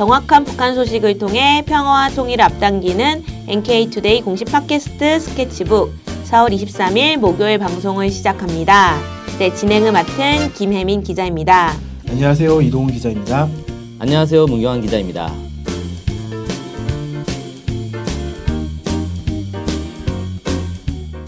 정확한 북한 소식을 통해 평화와 통일을 앞당기는 NK투데이 공식 팟캐스트 스케치북 4월 23일 목요일 방송을 시작합니다. 네, 진행을 맡은 김혜민 기자입니다. 안녕하세요. 이동훈 기자입니다. 안녕하세요. 문경환 기자입니다.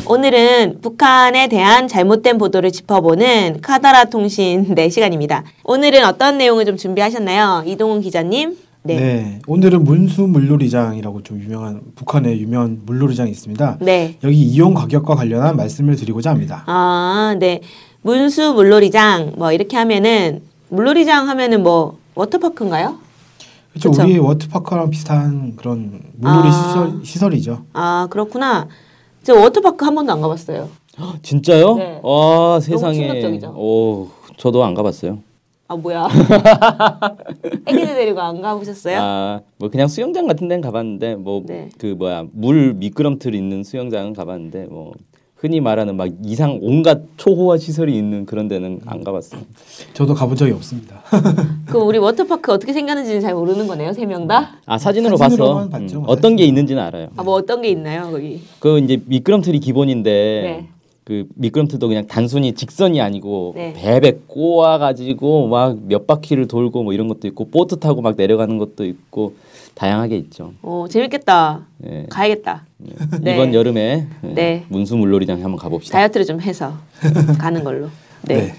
오늘은 북한에 대한 잘못된 보도를 짚어보는 카다라 통신 네 시간입니다. 오늘은 어떤 내용을 좀 준비하셨나요? 이동훈 기자님? 네. 네. 오늘은 문수 물놀이장이라고 좀 유명한 북한의 유명한 물놀이장이 있습니다. 네. 여기 이용 가격과 관련한 말씀을 드리고자 합니다. 아, 네. 문수 물놀이장 뭐 이렇게 하면은 물놀이장 하면은 뭐 워터파크인가요? 그렇죠. 우리 워터파크랑 비슷한 그런 물놀이 아. 시설 시설이죠. 아, 그렇구나. 저 워터파크 한 번도 안 가봤어요. 진짜요? 네. 와 세상에. 너무 충격적이죠. 오, 저도 안 가봤어요. 아 뭐야? 애기들 데리고 안 가보셨어요? 아뭐 그냥 수영장 같은 데는 가봤는데 뭐그 네. 그 뭐야 물 미끄럼틀 있는 수영장은 가봤는데 뭐 흔히 말하는 막 이상 온갖 초호화 시설이 있는 그런 데는 안 가봤어요. 저도 가본 적이 없습니다. 그 우리 워터파크 어떻게 생겼는지는 잘 모르는 거네요, 세 명 다? 아 사진으로 봤어. 봤죠, 음, 어떤 게 있는지는 알아요. 아 뭐 어떤 게 있나요, 거기? 그 이제 미끄럼틀이 기본인데 네. 그 미끄럼틀도 그냥 단순히 직선이 아니고 네. 배배 꼬아 가지고 막 몇 바퀴를 돌고 뭐 이런 것도 있고 보트 타고 막 내려가는 것도 있고 다양하게 있죠. 오 재밌겠다. 네. 가야겠다. 네. 네. 이번 여름에 네. 문수 물놀이장 한번 가봅시다. 다이어트를 좀 해서 가는 걸로. 네. 네.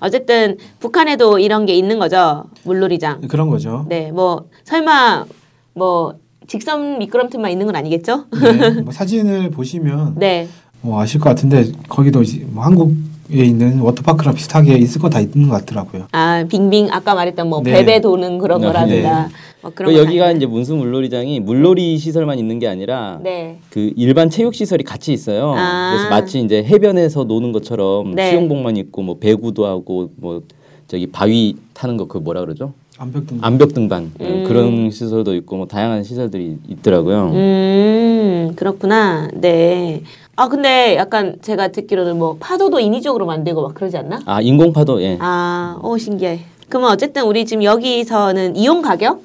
어쨌든 북한에도 이런 게 있는 거죠. 물놀이장. 그런 거죠. 네, 뭐 설마 뭐 직선 미끄럼틀만 있는 건 아니겠죠? 네, 뭐 사진을 보시면 네. 뭐 아실 것 같은데 거기도 뭐 한국 에 있는 워터파크랑 비슷하게 있을 거 다 있는 것 같더라고요. 아 빙빙 아까 말했던 뭐 네. 베베 도는 그런 네. 거라든가. 네. 뭐 그런 여기가 이제 문수 물놀이장이 물놀이 시설만 있는 게 아니라 네. 그 일반 체육 시설이 같이 있어요. 아. 그래서 마치 이제 해변에서 노는 것처럼 네. 수영복만 입고 뭐 배구도 하고 뭐 저기 바위 타는 거 그 뭐라 그러죠? 암벽 등반. 암벽 등반 음. 그런 시설도 있고 뭐 다양한 시설들이 있더라고요. 음 그렇구나. 네. 아 근데 약간 제가 듣기로는 뭐 파도도 인위적으로 만들고 막 그러지 않나? 아 인공 파도 예. 아, 오 신기해. 그러면 어쨌든 우리 지금 여기서는 이용 가격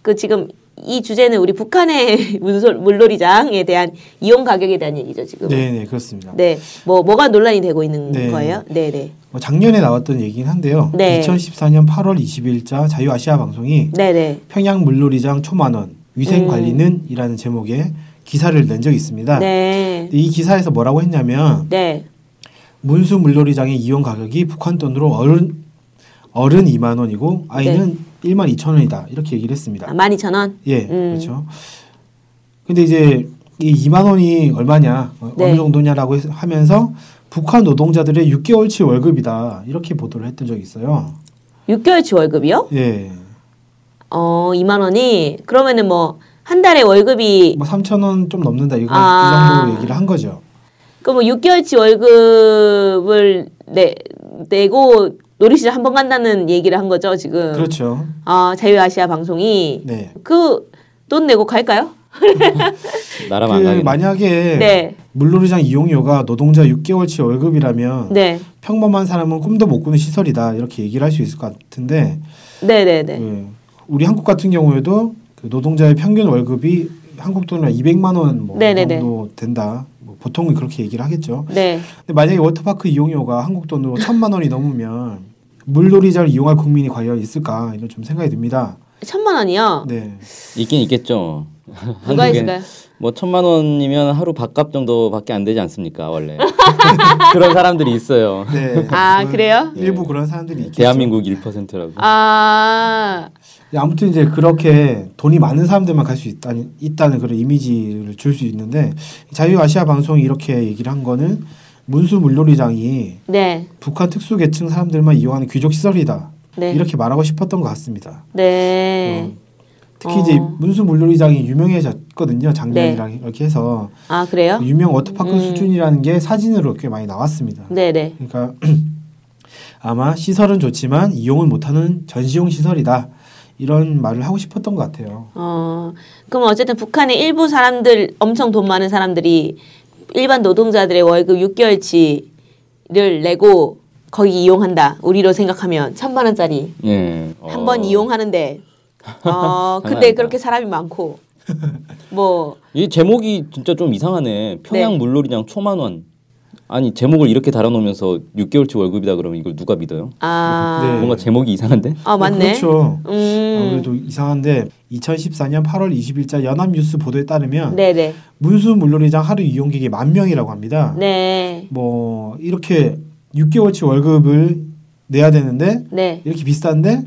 그 지금 이 주제는 우리 북한의 문솔, 물놀이장에 대한 이용 가격에 대한 얘기죠 지금. 네네 그렇습니다. 네, 뭐 뭐가 논란이 되고 있는 네. 거예요? 네네. 뭐 작년에 나왔던 얘기긴 한데요. 네. 2014년 8월 20일자 자유아시아 방송이 네네. 평양 물놀이장 초만 원 위생 음. 관리는이라는 제목의 기사를 낸 적이 있습니다. 네. 이 기사에서 뭐라고 했냐면 네. 문수 물놀이장의 이용 가격이 북한 돈으로 어른 어른 2만 원이고 아이는 네. 1만 2천 원이다 이렇게 얘기를 했습니다. 아, 1만 2천 원? 예, 음. 그렇죠. 근데 이제 이 2만 원이 얼마냐 어, 네. 어느 정도냐라고 하면서 북한 노동자들의 6개월치 월급이다 이렇게 보도를 했던 적이 있어요. 6개월치 월급이요? 예. 어, 2만 원이 그러면은 뭐 한 달에 월급이 뭐 3천 원 좀 넘는다 이거 아. 이 정도 얘기를 한 거죠. 그럼 뭐 6개월치 월급을 내 내고 놀이시장 한 번 간다는 얘기를 한 거죠 지금. 그렇죠. 아 자유아시아 방송이 네. 그 돈 내고 갈까요? 나라만 그 만약에 네. 물놀이장 이용료가 노동자 6개월치 월급이라면 네. 평범한 사람은 꿈도 못 꾸는 시설이다 이렇게 얘기를 할 수 있을 것 같은데. 네네네. 그 우리 한국 같은 경우에도 그 노동자의 평균 월급이 한국 돈으로 200만 원뭐 정도 된다. 뭐 보통은 그렇게 얘기를 하겠죠. 네. 근데 만약에 워터파크 이용료가 한국 돈으로 천만 원이 넘으면 물놀이장을 이용할 국민이 과연 있을까 이런 좀 생각이 듭니다. 천만 원이요? 네. 있긴 있겠죠. 누가 있을까요? 뭐 천만 원이면 하루 밥값 정도밖에 안 되지 않습니까 원래 그런 사람들이 있어요. 네. 아 그래요? 일부 그런 사람들이 있겠죠. 대한민국 1%라고. 아 아무튼 이제 그렇게 돈이 많은 사람들만 갈 수 있다는 있다는 그런 이미지를 줄 수 있는데 자유아시아 방송이 이렇게 얘기를 한 거는 문수 물놀이장이 네. 북한 특수계층 사람들만 이용하는 귀족 시설이다. 네. 이렇게 말하고 싶었던 것 같습니다. 네. 어, 특히 어. 이제 문수 물놀이장이 유명해졌거든요. 작년이랑 네. 이렇게 해서. 아 그래요? 유명 워터파크 음. 수준이라는 게 사진으로 꽤 많이 나왔습니다. 네네. 네. 그러니까 아마 시설은 좋지만 이용을 못하는 전시용 시설이다. 이런 말을 하고 싶었던 것 같아요. 어, 그럼 어쨌든 북한의 일부 사람들 엄청 돈 많은 사람들이 일반 노동자들의 월급 6개월치를 내고 거기 이용한다. 우리로 생각하면 천만 원짜리 예. 한번 어. 이용하는데 어, 근데 그렇게 사람이 많고 뭐 이 제목이 진짜 좀 이상하네. 평양 네. 물놀이장 초만 원. 아니 제목을 이렇게 달아놓으면서 6개월치 월급이다 그러면 이걸 누가 믿어요? 아 네. 뭔가 제목이 이상한데? 아 맞네. 그렇죠. 음. 아무래도 이상한데 2014년 8월 20일자 연합뉴스 보도에 따르면 네네. 문수 물놀이장 하루 이용객이 만 명이라고 합니다. 네. 뭐 이렇게 6개월치 월급을 내야 되는데 네. 이렇게 비싼데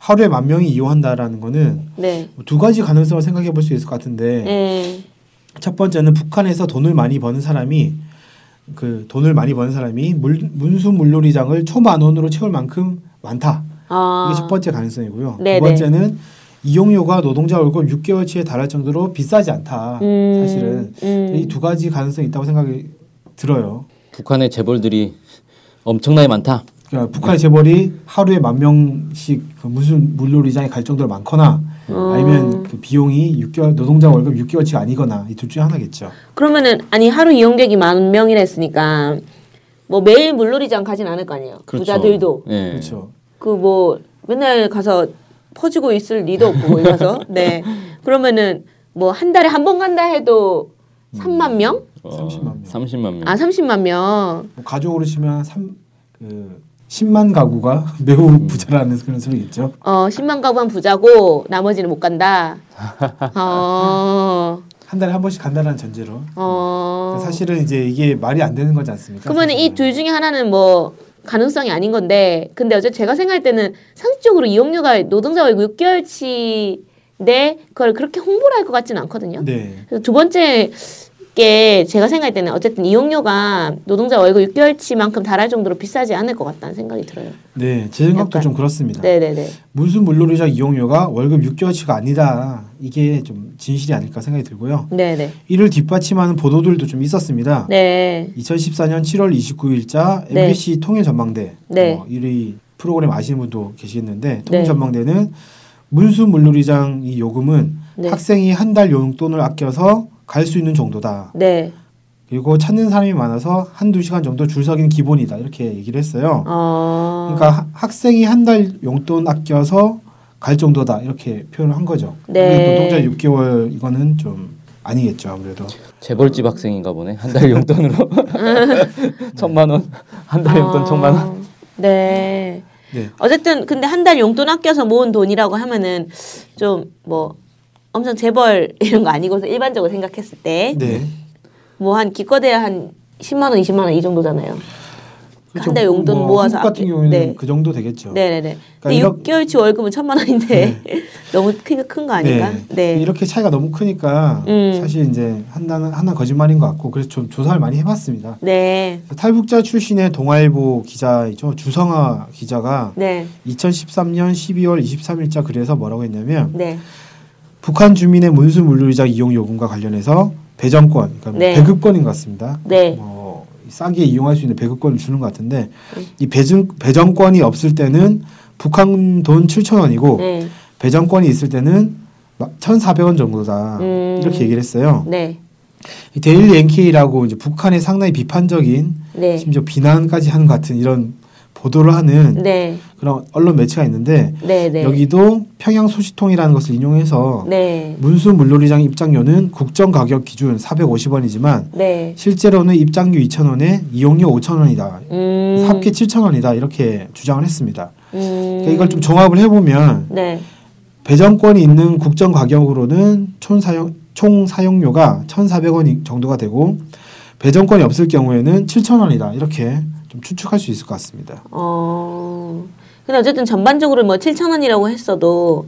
하루에 만 명이 이용한다라는 거는 네. 두 가지 가능성을 생각해 볼 수 있을 것 같은데 네. 첫 번째는 북한에서 돈을 많이 버는 사람이 그 돈을 많이 버는 사람이 물, 문수 물놀이장을 초만 원으로 채울 만큼 많다. 아. 이게 첫 번째 가능성이고요. 네네. 두 번째는 이용료가 노동자 월급 6개월치에 달할 정도로 비싸지 않다. 음. 사실은 음. 이두 가지 가능성이 있다고 생각이 들어요. 북한의 재벌들이 엄청나게 많다. 그러니까 북한의 재벌이 하루에 만 명씩 그 무슨 물놀이장에 갈 정도로 많거나 어. 아니면 그 비용이 6개월 노동자 월급 6개월치 아니거나 이 둘 중에 하나겠죠. 그러면은 아니 하루 이용객이 만 명이라 했으니까 뭐 매일 물놀이장 가진 않을 거 아니에요. 그렇죠. 부자들도. 네. 그렇죠. 그 뭐 맨날 가서 퍼지고 있을 리도 없고 거기 가서. 네. 그러면은 뭐 한 달에 한 번 간다 해도 음. 3만 명? 어, 30만 명. 30만 명. 아, 30만 명. 뭐 가족으로 치면 3, 그 10만 가구가 매우 음. 부자라는 그런 소리겠죠. 어, 10만 가구만 부자고 나머지는 못 간다. 어. 한 달에 한 번씩 간다는 전제로. 어. 사실은 이제 이게 말이 안 되는 거지 않습니까? 그러면 이 둘 중에 하나는 뭐 가능성이 아닌 건데, 근데 어제 제가 생각할 때는 상식적으로 이용료가 노동자 월급 6개월치인데 그걸 그렇게 홍보를 할 것 같지는 않거든요. 네. 그래서 두 번째 게 제가 생각할 때는 어쨌든 이용료가 노동자 월급 6개월치만큼 달할 정도로 비싸지 않을 것 같다는 생각이 들어요. 네, 제 생각도 약간. 좀 그렇습니다. 네네네. 문수 물놀이자 이용료가 월급 6개월치가 아니다. 이게 좀 진실이 아닐까 생각이 들고요. 네네. 이를 뒷받침하는 보도들도 좀 있었습니다. 네. 2014년 7월 29일자 MBC 네. 통일 전망대 네. 어, 1위 프로그램 아시는 분도 계시겠는데 통일 전망대는 네. 문수 물놀이장 이 요금은 네. 학생이 한 달 용돈을 아껴서 갈 수 있는 정도다. 네. 그리고 찾는 사람이 많아서 한두 시간 정도 줄 서기는 기본이다. 이렇게 얘기를 했어요. 어... 그러니까 학생이 한 달 용돈 아껴서 갈 정도다. 이렇게 표현을 한 거죠. 네. 노동자 6개월 이거는 좀 아니겠죠. 아무래도. 재벌집 학생인가 보네. 한 달 용돈으로 천만 원. 한 달 용돈 어... 천만 원. 네. 네. 어쨌든 근데 한 달 용돈 아껴서 모은 돈이라고 하면은 좀 뭐 엄청 재벌 이런 거 아니고서 일반적으로 생각했을 때 네. 뭐 한 기껏해야 한 10만 원, 20만 원 이 정도잖아요. 그렇죠. 한달 용돈 뭐 모아서 같은 경우에는 네. 그 정도 되겠죠. 네네네. 그러니까 근데 6개월치 월급은 천만 원인데 네. 너무 크게 큰거 아닌가? 네. 네. 이렇게 차이가 너무 크니까 음. 사실 이제 하나는 하나 거짓말인 것 같고 그래서 좀 조사를 많이 해봤습니다. 네. 탈북자 출신의 동아일보 기자이죠 주성아 기자가 네. 2013년 12월 23일자 글에서 뭐라고 했냐면. 네. 북한 주민의 문수 물놀이장 이용 요금과 관련해서 배정권, 그러니까 뭐 네. 배급권인 것 같습니다. 네. 뭐 싸게 이용할 수 있는 배급권을 주는 것 같은데 네. 이 배정 배정권이 없을 때는 북한 돈 7천 원이고 네. 배정권이 있을 때는 1,400원 정도다 음. 이렇게 얘기를 했어요. 네. 데일리 NK라고 이제 북한의 상당히 비판적인 네. 심지어 비난까지 하는 것 같은 이런 보도를 하는 네. 그런 언론 매체가 있는데 네, 네. 여기도 평양 소식통이라는 것을 인용해서 네. 문수 물놀이장 입장료는 국정 가격 기준 450원이지만 네. 실제로는 입장료 2,000원에 이용료 5,000원이다. 음. 합계 7,000원이다. 이렇게 주장을 했습니다. 음. 그러니까 이걸 좀 종합을 해 보면 네. 배정권이 있는 국정 가격으로는 총 사용 총 사용료가 1,400원 정도가 되고 배정권이 없을 경우에는 7,000원이다. 이렇게 좀 추측할 수 있을 것 같습니다. 어. 근데 어쨌든 전반적으로 뭐 7천 원이라고 했어도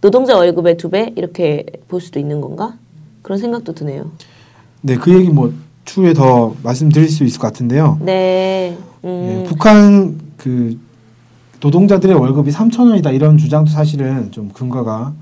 노동자 월급의 두 배 이렇게 볼 수도 있는 건가? 그런 생각도 드네요. 네, 그 얘기 뭐 추후에 더 말씀드릴 수 있을 것 같은데요. 네. 음. 네 북한 그 노동자들의 월급이 3천 원이다 이런 주장도 사실은 좀 근거가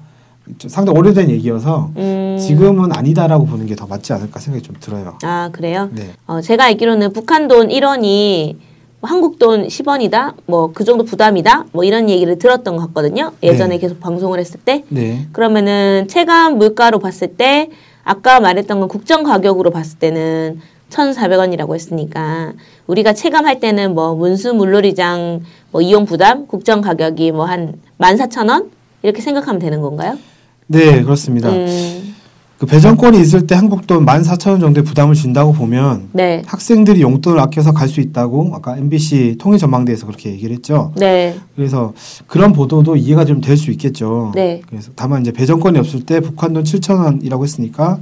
상당히 오래된 얘기여서 음. 지금은 아니다라고 보는 게 더 맞지 않을까 생각이 좀 들어요. 아 그래요? 네. 어, 제가 알기로는 북한 돈 1원이 뭐 한국 돈 10원이다, 뭐 그 정도 부담이다, 뭐 이런 얘기를 들었던 것 같거든요. 예전에 네. 계속 방송을 했을 때. 네. 그러면은 체감 물가로 봤을 때 아까 말했던 건 국정 가격으로 봤을 때는 1,400원이라고 했으니까 우리가 체감할 때는 뭐 문수 물놀이장 뭐 이용 부담 국정 가격이 뭐 한 14,000원 이렇게 생각하면 되는 건가요? 네, 그렇습니다. 음. 그 배정권이 있을 때 한국 돈 14,000원 정도의 부담을 준다고 보면 네. 학생들이 용돈을 아껴서 갈 수 있다고 아까 MBC 통일 전망대에서 그렇게 얘기를 했죠. 네. 그래서 그런 보도도 이해가 좀 될 수 있겠죠. 네. 그래서 다만 이제 배정권이 없을 때 북한 돈 7,000원이라고 했으니까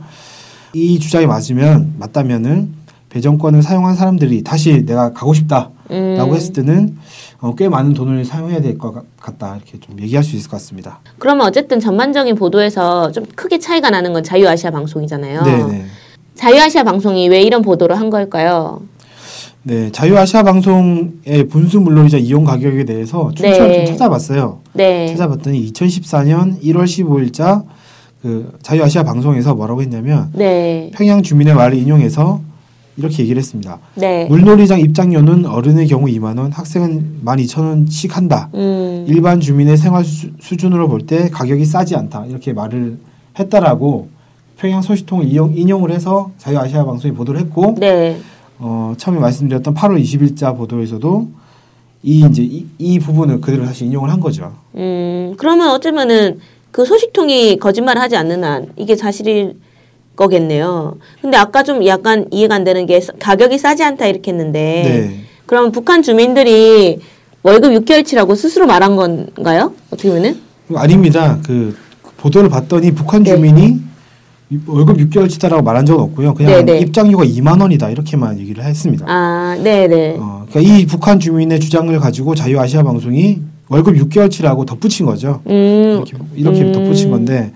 이 주장이 맞으면 맞다면은 배정권을 사용한 사람들이 다시 내가 가고 싶다라고 음. 했을 때는 어, 꽤 많은 돈을 사용해야 될 것 같다 이렇게 좀 얘기할 수 있을 것 같습니다. 그러면 어쨌든 전반적인 보도에서 좀 크게 차이가 나는 건 자유아시아 방송이잖아요. 네네. 자유아시아 방송이 왜 이런 보도를 한 걸까요? 네, 자유아시아 방송의 분수 물놀이자 이용 가격에 대해서 추천을 네. 좀 찾아봤어요. 네. 찾아봤더니 2014년 1월 15일자 그 자유아시아 방송에서 뭐라고 했냐면 네. 평양 주민의 말을 인용해서 이렇게 얘기를 했습니다. 네. 물놀이장 입장료는 어른의 경우 2만 원, 학생은 12,000원씩 한다. 음. 일반 주민의 생활 수, 준으로 볼 때 가격이 싸지 않다. 이렇게 말을 했다라고 평양 소식통을 이용, 인용을 해서 자유아시아 방송이 보도를 했고 네. 어, 처음에 말씀드렸던 8월 20일자 보도에서도 이 이제 이, 이 부분을 그대로 다시 인용을 한 거죠. 음, 그러면 어쩌면은 그 소식통이 거짓말을 하지 않는 한 이게 사실일 거겠네요. 근데 아까 좀 약간 이해가 안 되는 게 가격이 싸지 않다 이렇게 했는데 네. 그럼 북한 주민들이 월급 6개월치라고 스스로 말한 건가요? 어떻게 보면은? 아닙니다. 그 보도를 봤더니 북한 네. 주민이 네. 월급 6개월치다라고 말한 적은 없고요. 그냥 네네. 네. 입장료가 2만 원이다 이렇게만 얘기를 했습니다. 아, 네, 네. 어, 그러니까 이 북한 주민의 주장을 가지고 자유아시아 방송이 월급 6개월치라고 덧붙인 거죠. 음. 이렇게, 이렇게 음. 덧붙인 건데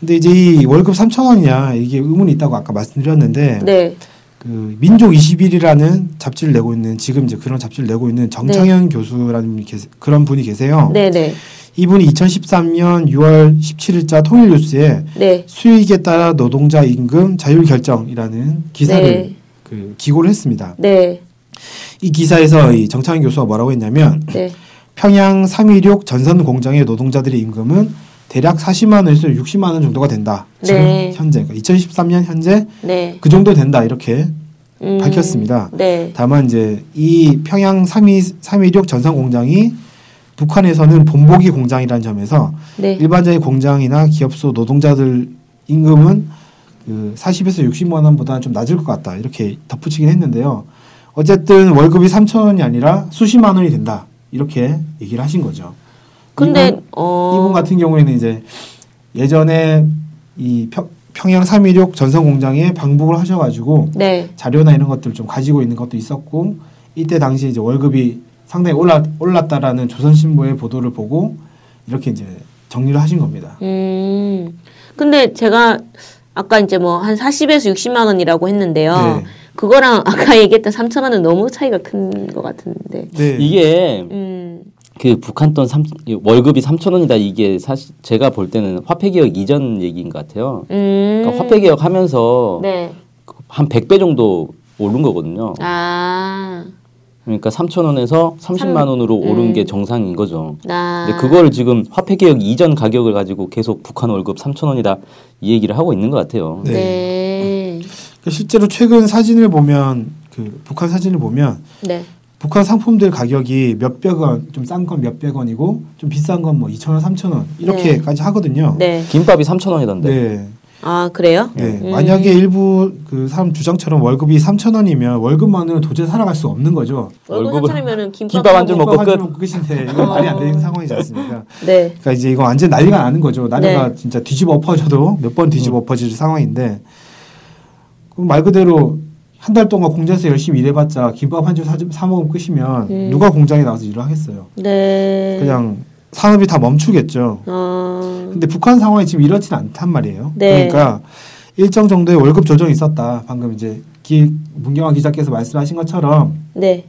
근데 이제 이 월급 3천 원이냐 이게 의문이 있다고 아까 말씀드렸는데 네. 그 민족 21이라는 잡지를 내고 있는 지금 이제 그런 잡지를 내고 있는 정창현 네. 교수라는 분이 계세, 그런 분이 계세요. 네, 네. 이분이 2013년 6월 17일자 통일뉴스에 네. 수익에 따라 노동자 임금 자율 결정이라는 기사를 네. 그 기고를 했습니다. 네. 이 기사에서 이 정창현 교수가 뭐라고 했냐면 네. 평양 316 전선 공장의 노동자들의 임금은 대략 40만 원에서 60만 원 정도가 된다. 지금 네. 현재 그러니까 2013년 현재 네. 그 정도 된다 이렇게 음, 밝혔습니다. 네. 다만 이제 이 평양 3위 316 전선 공장이 북한에서는 본보기 공장이라는 점에서 네. 일반적인 공장이나 기업소 노동자들 임금은 그 40에서 60만 원보다 좀 낮을 것 같다 이렇게 덧붙이긴 했는데요. 어쨌든 월급이 3천 원이 아니라 수십만 원이 된다 이렇게 얘기를 하신 거죠. 근데 이분, 어... 이분 같은 경우에는 이제 예전에 이 평, 평양 316 전선 공장에 방북을 하셔가지고 네. 자료나 이런 것들 좀 가지고 있는 것도 있었고 이때 당시 이제 월급이 상당히 올라 올랐다라는 조선신보의 보도를 보고 이렇게 이제 정리를 하신 겁니다. 음. 근데 제가 아까 이제 뭐 한 40에서 60만 원이라고 했는데요. 네. 그거랑 아까 얘기했던 3천 원은 너무 차이가 큰 것 같은데. 네. 이게 음. 그 북한 돈 3, 월급이 3천 원이다 이게 사실 제가 볼 때는 화폐 개혁 이전 얘기인 것 같아요. 음. 그러니까 화폐 개혁 하면서 네. 한 100배 정도 오른 거거든요. 아. 그러니까 3천 원에서 30만 원으로 음. 오른 게 정상인 거죠. 아. 근데 그걸 지금 화폐 개혁 이전 가격을 가지고 계속 북한 월급 3천 원이다 이 얘기를 하고 있는 것 같아요. 네. 네. 그러니까 실제로 최근 사진을 보면 그 북한 사진을 보면 네. 북한 상품들 가격이 몇백 원, 좀 싼 건 몇백 원이고 좀 비싼 건 뭐 이천 원, 삼천 원 이렇게까지 네. 하거든요. 네. 김밥이 삼천 원이던데. 네. 아 그래요? 네. 음. 만약에 일부 그 사람 주장처럼 월급이 삼천 원이면 월급만으로 도저히 살아갈 수 없는 거죠. 월급 삼천이면은 김밥, 김밥 한줄 먹고 끝. 끝인데 이거 말이 안 되는 상황이지 않습니까? 네. 그러니까 이제 이거 완전 난리가 나는 거죠. 나라가 네. 진짜 뒤집어 엎어져도 몇 번 뒤집어 음. 엎어질 상황인데 말 그대로 한 달 동안 공장에서 열심히 일해봤자 김밥 한 줄 사 먹으면 끝이면 음. 누가 공장에 나와서 일을 하겠어요. 네. 그냥 산업이 다 멈추겠죠. 어. 근데 북한 상황이 지금 이렇지는 않단 말이에요. 네. 그러니까 일정 정도의 월급 조정이 있었다. 방금 이제 기, 문경환 기자께서 말씀하신 것처럼 네.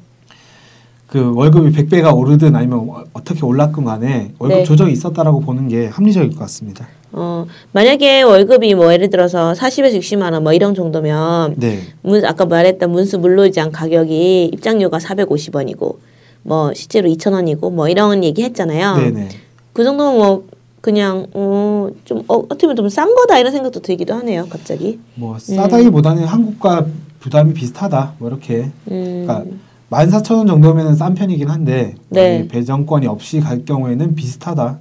그 월급이 100배가 오르든 아니면 어떻게 올랐건 간에 월급 네. 조정이 있었다라고 보는 게 합리적일 것 같습니다. 어, 만약에 월급이 뭐 예를 들어서 40에서 60만 원 뭐 이런 정도면 네. 문, 아까 말했던 문수 물로이장 가격이 입장료가 450원이고 뭐 실제로 2,000원이고 뭐 이런 얘기 했잖아요. 네네. 그 정도면 뭐 그냥 어, 좀 어, 어떻게 보면 좀 싼 거다 이런 생각도 들기도 하네요. 갑자기. 뭐 싸다기보다는 음. 한국과 부담이 비슷하다. 뭐 이렇게. 음. 그러니까 14,000원 정도면은 싼 편이긴 한데 네. 배정권이 없이 갈 경우에는 비슷하다.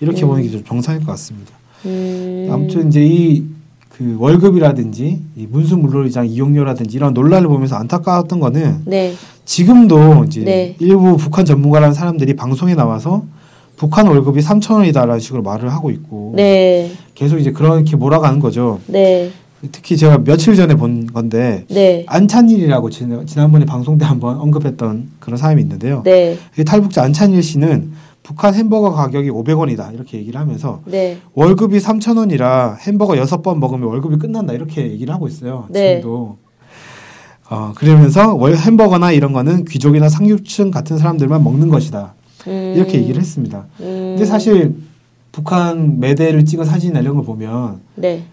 이렇게 음. 보는 게 좀 정상일 것 같습니다. 음. 아무튼 이제 이 그 월급이라든지 이 문수 물놀이장 이용료라든지 이런 논란을 보면서 안타까웠던 거는 네. 지금도 이제 네. 일부 북한 전문가라는 사람들이 방송에 나와서 북한 월급이 3천 원이다라는 식으로 말을 하고 있고 네. 계속 이제 그렇게 몰아가는 거죠. 네. 특히 제가 며칠 전에 본 건데 네. 안찬일이라고 지난, 지난번에 방송 때 한번 언급했던 그런 사람이 있는데요. 네. 탈북자 안찬일 씨는 북한 햄버거 가격이 500원이다 이렇게 얘기를 하면서 네. 월급이 3,000원이라 햄버거 6번 먹으면 월급이 끝난다 이렇게 얘기를 하고 있어요. 네. 지금도. 어, 그러면서 월 햄버거나 이런 거는 귀족이나 상류층 같은 사람들만 먹는 것이다. 음. 이렇게 얘기를 했습니다. 음. 근데 사실 북한 매대를 찍은 사진이나 이런 걸 보면 네.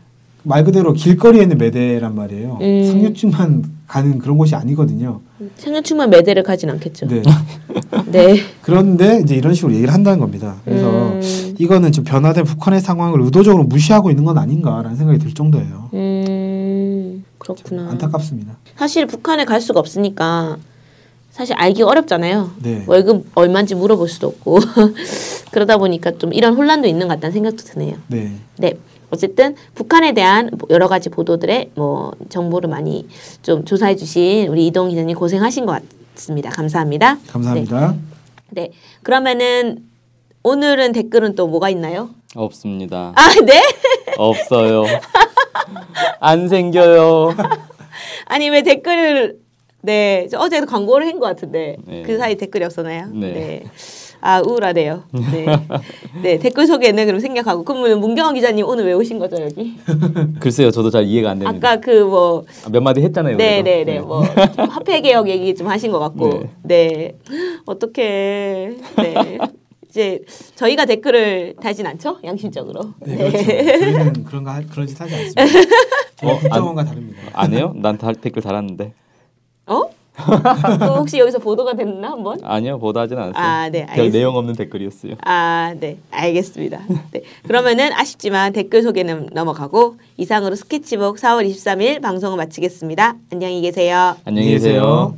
말 그대로 길거리에 있는 매대란 말이에요. 음. 상류층만 가는 그런 곳이 아니거든요. 상류층만 매대를 가진 않겠죠. 네. 네. 그런데 이제 이런 식으로 얘기를 한다는 겁니다. 그래서 음. 이거는 좀 변화된 북한의 상황을 의도적으로 무시하고 있는 건 아닌가라는 생각이 들 정도예요. 음. 그렇구나. 안타깝습니다. 사실 북한에 갈 수가 없으니까 사실 알기 어렵잖아요. 네. 월급 얼마인지 물어볼 수도 없고 그러다 보니까 좀 이런 혼란도 있는 것 같다는 생각도 드네요. 네. 네. 어쨌든 북한에 대한 여러 가지 보도들의 뭐 정보를 많이 좀 조사해 주신 우리 이동 기자님 고생하신 것 같습니다. 감사합니다. 감사합니다. 네. 네. 그러면은 오늘은 댓글은 또 뭐가 있나요? 없습니다. 아, 네? 없어요. 안 생겨요. 아니 왜 댓글을 네 어제도 광고를 한 것 같은데 네. 그 사이 댓글이 없었나요? 네. 네. 아 우울하네요. 네. 네 댓글 소개는 그럼 생략하고 그러면 문경원 기자님 오늘 왜 오신 거죠 여기? 글쎄요 저도 잘 이해가 안 됩니다. 아까 그 뭐몇 아, 마디 했잖아요. 네네네 네. 뭐 화폐 개혁 얘기 좀 하신 것 같고 네, 네. 어떻게 네. 이제 저희가 댓글을 달진 않죠 양심적으로. 네, 네. 그렇죠. 저희는 그런 거 그런 짓 하지 않습니다. 어, 국정원과 다릅니다. 안 해요? 난 다, 댓글 달았는데. 어? 혹시 여기서 보도가 됐나 한번? 아니요 보도하진 않았어요. 아, 네, 별 내용 없는 댓글이었어요. 아, 네, 알겠습니다. 네, 그러면은 아쉽지만 댓글 소개는 넘어가고 이상으로 스케치북 4월 23일 방송을 마치겠습니다. 안녕히 계세요. 안녕히 계세요.